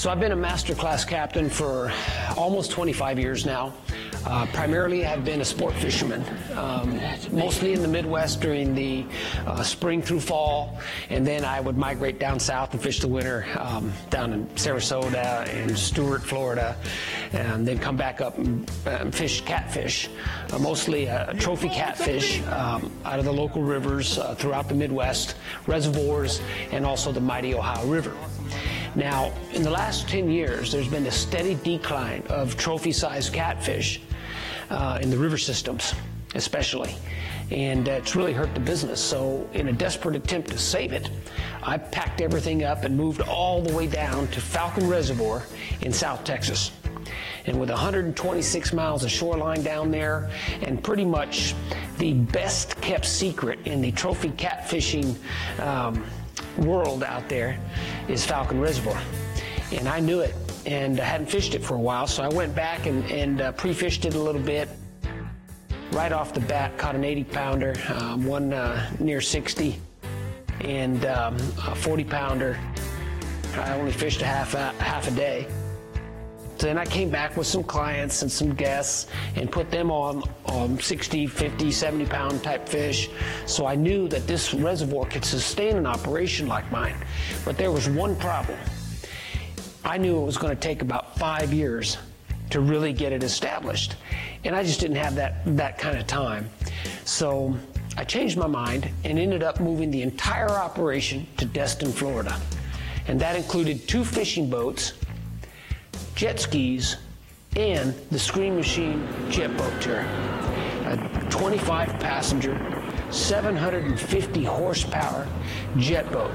So I've been a master class captain for almost 25 years now. Uh, primarily, I've been a sport fisherman, um, mostly in the Midwest during the uh, spring through fall, and then I would migrate down south and fish the winter um, down in Sarasota and Stuart, Florida, and then come back up and, and fish catfish, uh, mostly uh, trophy catfish um, out of the local rivers uh, throughout the Midwest, reservoirs, and also the mighty Ohio River. Now, in the last 10 years, there's been a steady decline of trophy-sized catfish uh, in the river systems, especially. And uh, it's really hurt the business. So, in a desperate attempt to save it, I packed everything up and moved all the way down to Falcon Reservoir in South Texas. And with 126 miles of shoreline down there, and pretty much the best kept secret in the trophy catfishing um, world out there is Falcon Reservoir. And I knew it and I hadn't fished it for a while, so I went back and, and uh, pre-fished it a little bit. Right off the bat, caught an 80 pounder, um, one uh, near 60, and um, a 40 pounder. I only fished a half a, half a day. Then I came back with some clients and some guests and put them on, on 60, 50, 70 pound type fish. So I knew that this reservoir could sustain an operation like mine. But there was one problem. I knew it was going to take about five years to really get it established. And I just didn't have that, that kind of time. So I changed my mind and ended up moving the entire operation to Destin, Florida. And that included two fishing boats jet skis, and the Scream Machine jet boat tour. A 25 passenger, 750 horsepower jet boat.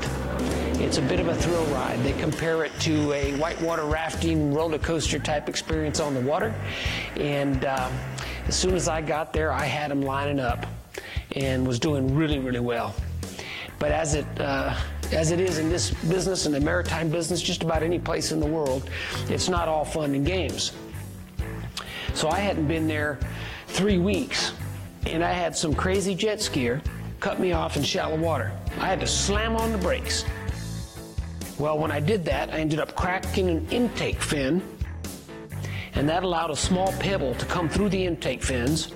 It's a bit of a thrill ride. They compare it to a whitewater rafting roller coaster type experience on the water. And uh, as soon as I got there, I had them lining up and was doing really, really well. But as it uh, as it is in this business, in the maritime business, just about any place in the world, it's not all fun and games. So I hadn't been there three weeks, and I had some crazy jet skier cut me off in shallow water. I had to slam on the brakes. Well, when I did that, I ended up cracking an intake fin, and that allowed a small pebble to come through the intake fins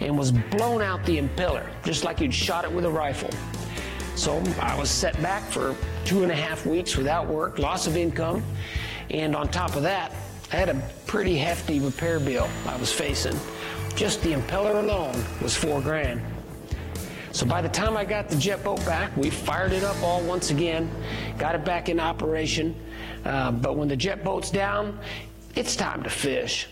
and was blown out the impeller, just like you'd shot it with a rifle. So I was set back for two and a half weeks without work, loss of income, and on top of that, I had a pretty hefty repair bill I was facing. Just the impeller alone was four grand. So by the time I got the jet boat back, we fired it up all once again, got it back in operation. Uh, but when the jet boat's down, it's time to fish.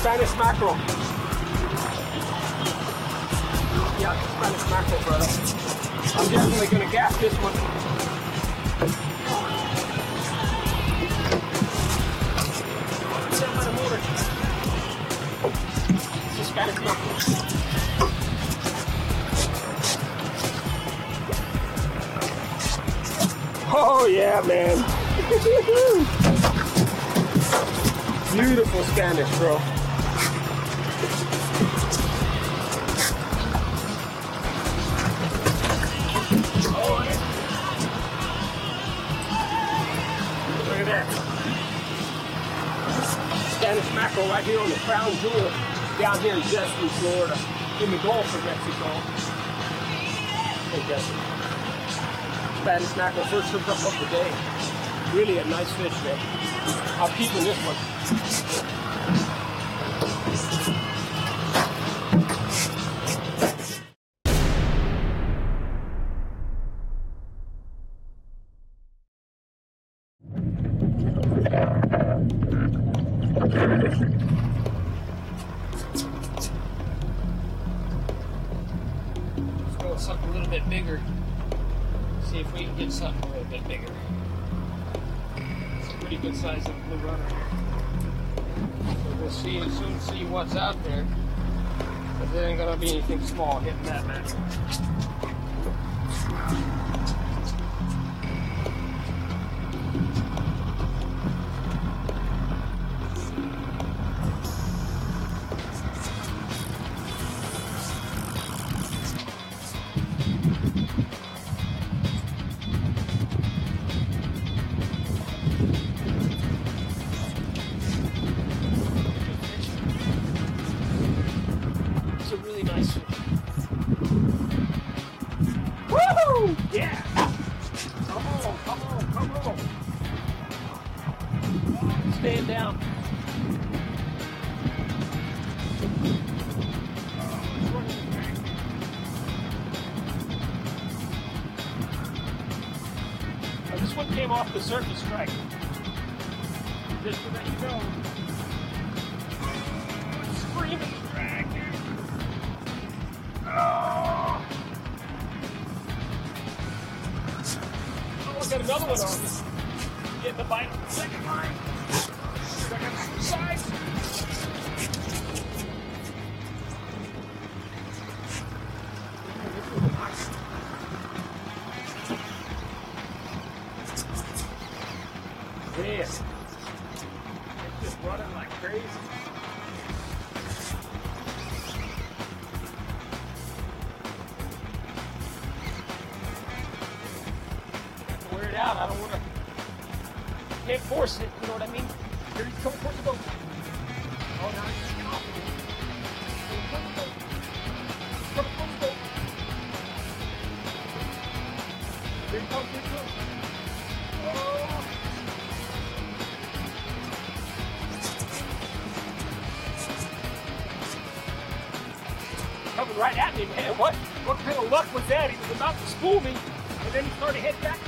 Spanish mackerel. Yeah, Spanish mackerel, brother. I'm definitely gonna gas this one. It's Spanish mackerel. Oh yeah, man. Beautiful Spanish, bro. Look. Spanish mackerel right here on the crown jewel down here in Jessamine, Florida, in the Gulf of Mexico. Hey, Jessamine. Spanish mackerel first hooked up of the day. Really a nice fish, man. I'm keeping this one. With something a little bit bigger. See if we can get something a little bit bigger. It's a pretty good size of blue runner. So we'll see soon see what's out there. But there ain't gonna be anything small hitting that man. A really nice. Woohoo! Yeah! Come on, come on, come on. Stand down. Now, this one came off the surface strike. Just to let you know. Got another one on. Getting the bite on the second line. Coming right at me, man. What? What kind of luck was that? He was about to spool me, and then he started heading back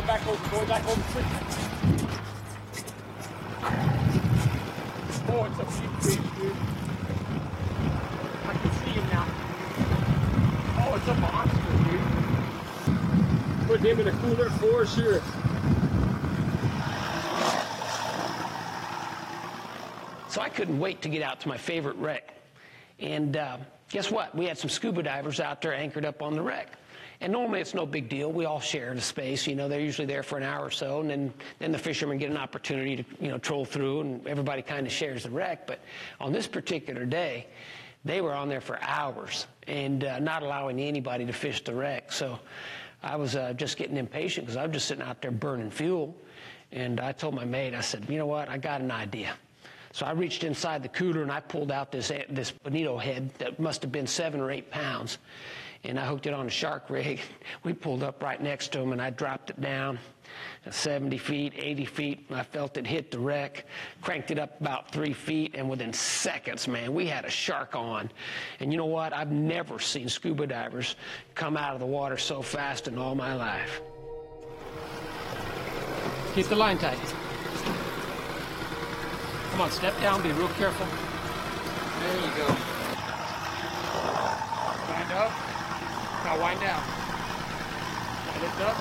Going back over, going back over the tree. Oh, it's a big fish, dude. I can see him now. a monster, dude. Put him in a cooler for sure. So I couldn't wait to get out to my favorite wreck. And uh, guess what? We had some scuba divers out there anchored up on the wreck. And normally it's no big deal. We all share the space. You know, they're usually there for an hour or so, and then, then the fishermen get an opportunity to, you know, troll through, and everybody kind of shares the wreck. But on this particular day, they were on there for hours and uh, not allowing anybody to fish the wreck. So I was uh, just getting impatient because I was just sitting out there burning fuel. And I told my mate, I said, you know what? I got an idea. So I reached inside the cooler and I pulled out this, this bonito head that must have been seven or eight pounds. And I hooked it on a shark rig. We pulled up right next to him and I dropped it down uh, 70 feet, 80 feet. I felt it hit the wreck, cranked it up about three feet, and within seconds, man, we had a shark on. And you know what? I've never seen scuba divers come out of the water so fast in all my life. Keep the line tight. Come on, step down, be real careful. There you go. Wind up. Now wind down. Lift up.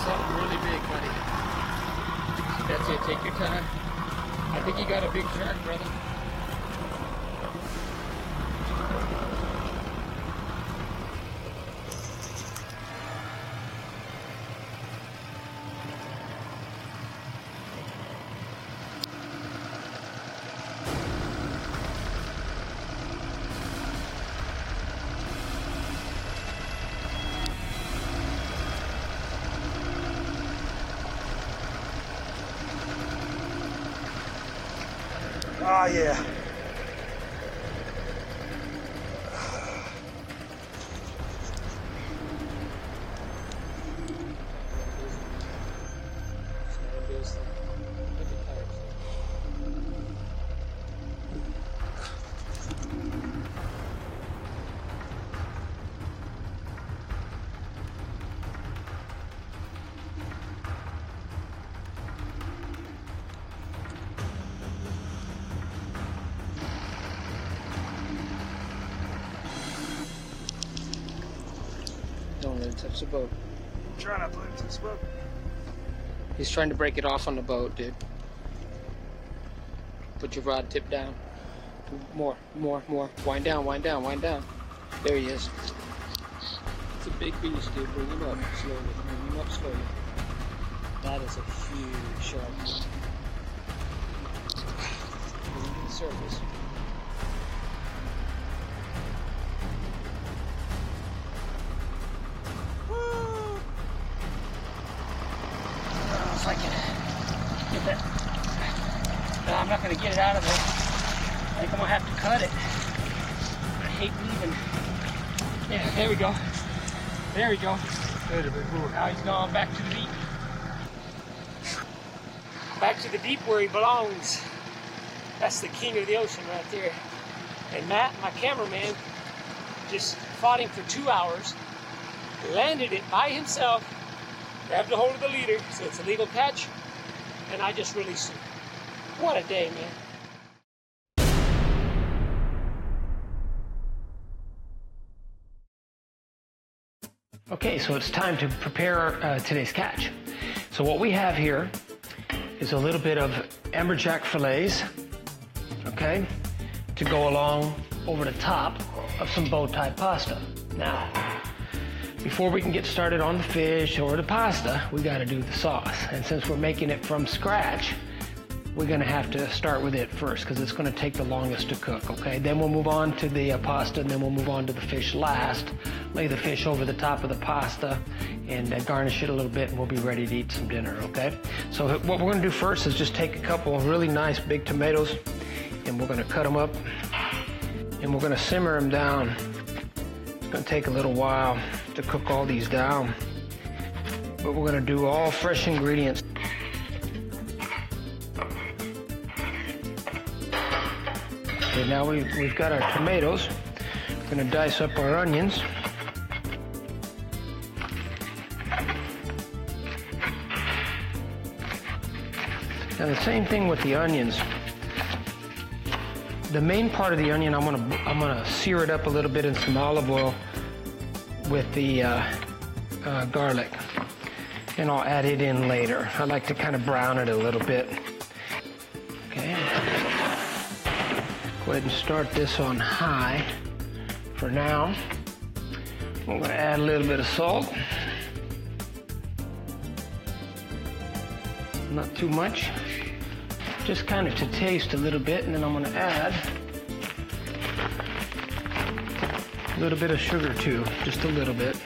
Something really big, buddy. That's it, take your time. I think you got a big shark, brother. Touch the boat. Trying not to let it touch the boat. He's trying to break it off on the boat, dude. Put your rod tip down. More, more, more. Wind down, wind down, wind down. There he is. It's a big beast, dude. Bring him up slowly. Bring him up slowly. That is a huge shark. Bring him to the surface. There we go. Now he's gone back to the deep. Back to the deep where he belongs. That's the king of the ocean right there. And Matt, my cameraman, just fought him for two hours, landed it by himself, grabbed a hold of the leader, so it's a legal catch, and I just released him. What a day, man. Okay, so it's time to prepare uh, today's catch. So what we have here is a little bit of amberjack fillets, okay, to go along over the top of some bow tie pasta. Now, before we can get started on the fish or the pasta, we got to do the sauce. And since we're making it from scratch, we're going to have to start with it first because it's going to take the longest to cook, okay? Then we'll move on to the uh, pasta and then we'll move on to the fish last. Lay the fish over the top of the pasta and uh, garnish it a little bit and we'll be ready to eat some dinner, okay? So what we're going to do first is just take a couple of really nice big tomatoes and we're going to cut them up and we're going to simmer them down. It's going to take a little while to cook all these down. But we're going to do all fresh ingredients. Okay, now we've, we've got our tomatoes. We're going to dice up our onions. And the same thing with the onions. The main part of the onion, I'm gonna I'm gonna sear it up a little bit in some olive oil with the uh, uh, garlic, and I'll add it in later. I like to kind of brown it a little bit. Ahead and start this on high for now. I'm gonna add a little bit of salt. Not too much. Just kind of to taste a little bit, and then I'm gonna add a little bit of sugar too, just a little bit.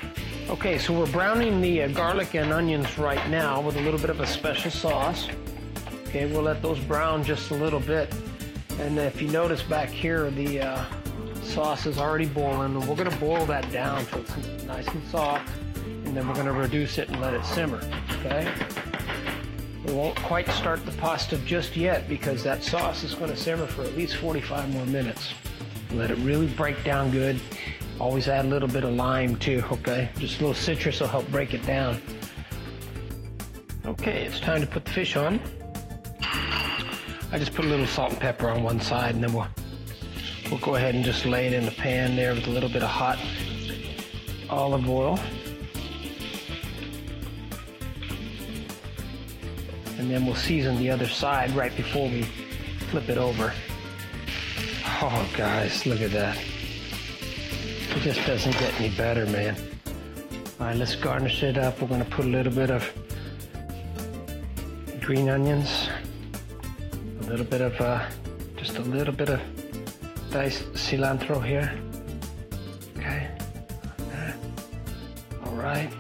Okay, so we're browning the uh, garlic and onions right now with a little bit of a special sauce. Okay, we'll let those brown just a little bit. And if you notice back here, the uh, sauce is already boiling, we're gonna boil that down until it's nice and soft, and then we're gonna reduce it and let it simmer, okay? We won't quite start the pasta just yet because that sauce is gonna simmer for at least 45 more minutes. Let it really break down good. Always add a little bit of lime too, okay? Just a little citrus will help break it down. Okay, it's time to put the fish on. I just put a little salt and pepper on one side and then we'll we'll go ahead and just lay it in the pan there with a little bit of hot olive oil. And then we'll season the other side right before we flip it over. Oh guys, look at that. It just doesn't get any better, man. All right, let's garnish it up. We're gonna put a little bit of green onions, little bit of, uh, just a little bit of diced cilantro here. Okay. All right.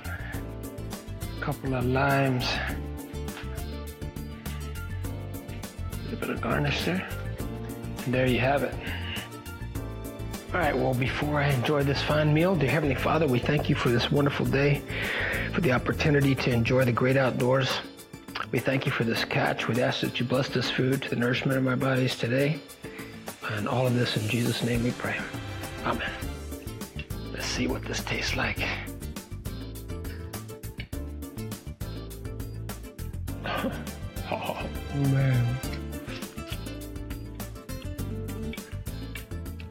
A couple of limes. A little bit of garnish there. And there you have it. All right, well, before I enjoy this fine meal, dear Heavenly Father, we thank you for this wonderful day, for the opportunity to enjoy the great outdoors. We thank you for this catch. We ask that you bless this food to the nourishment of our bodies today. And all of this in Jesus' name we pray. Amen. Let's see what this tastes like. oh, man.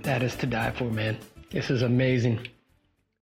That is to die for, man. This is amazing.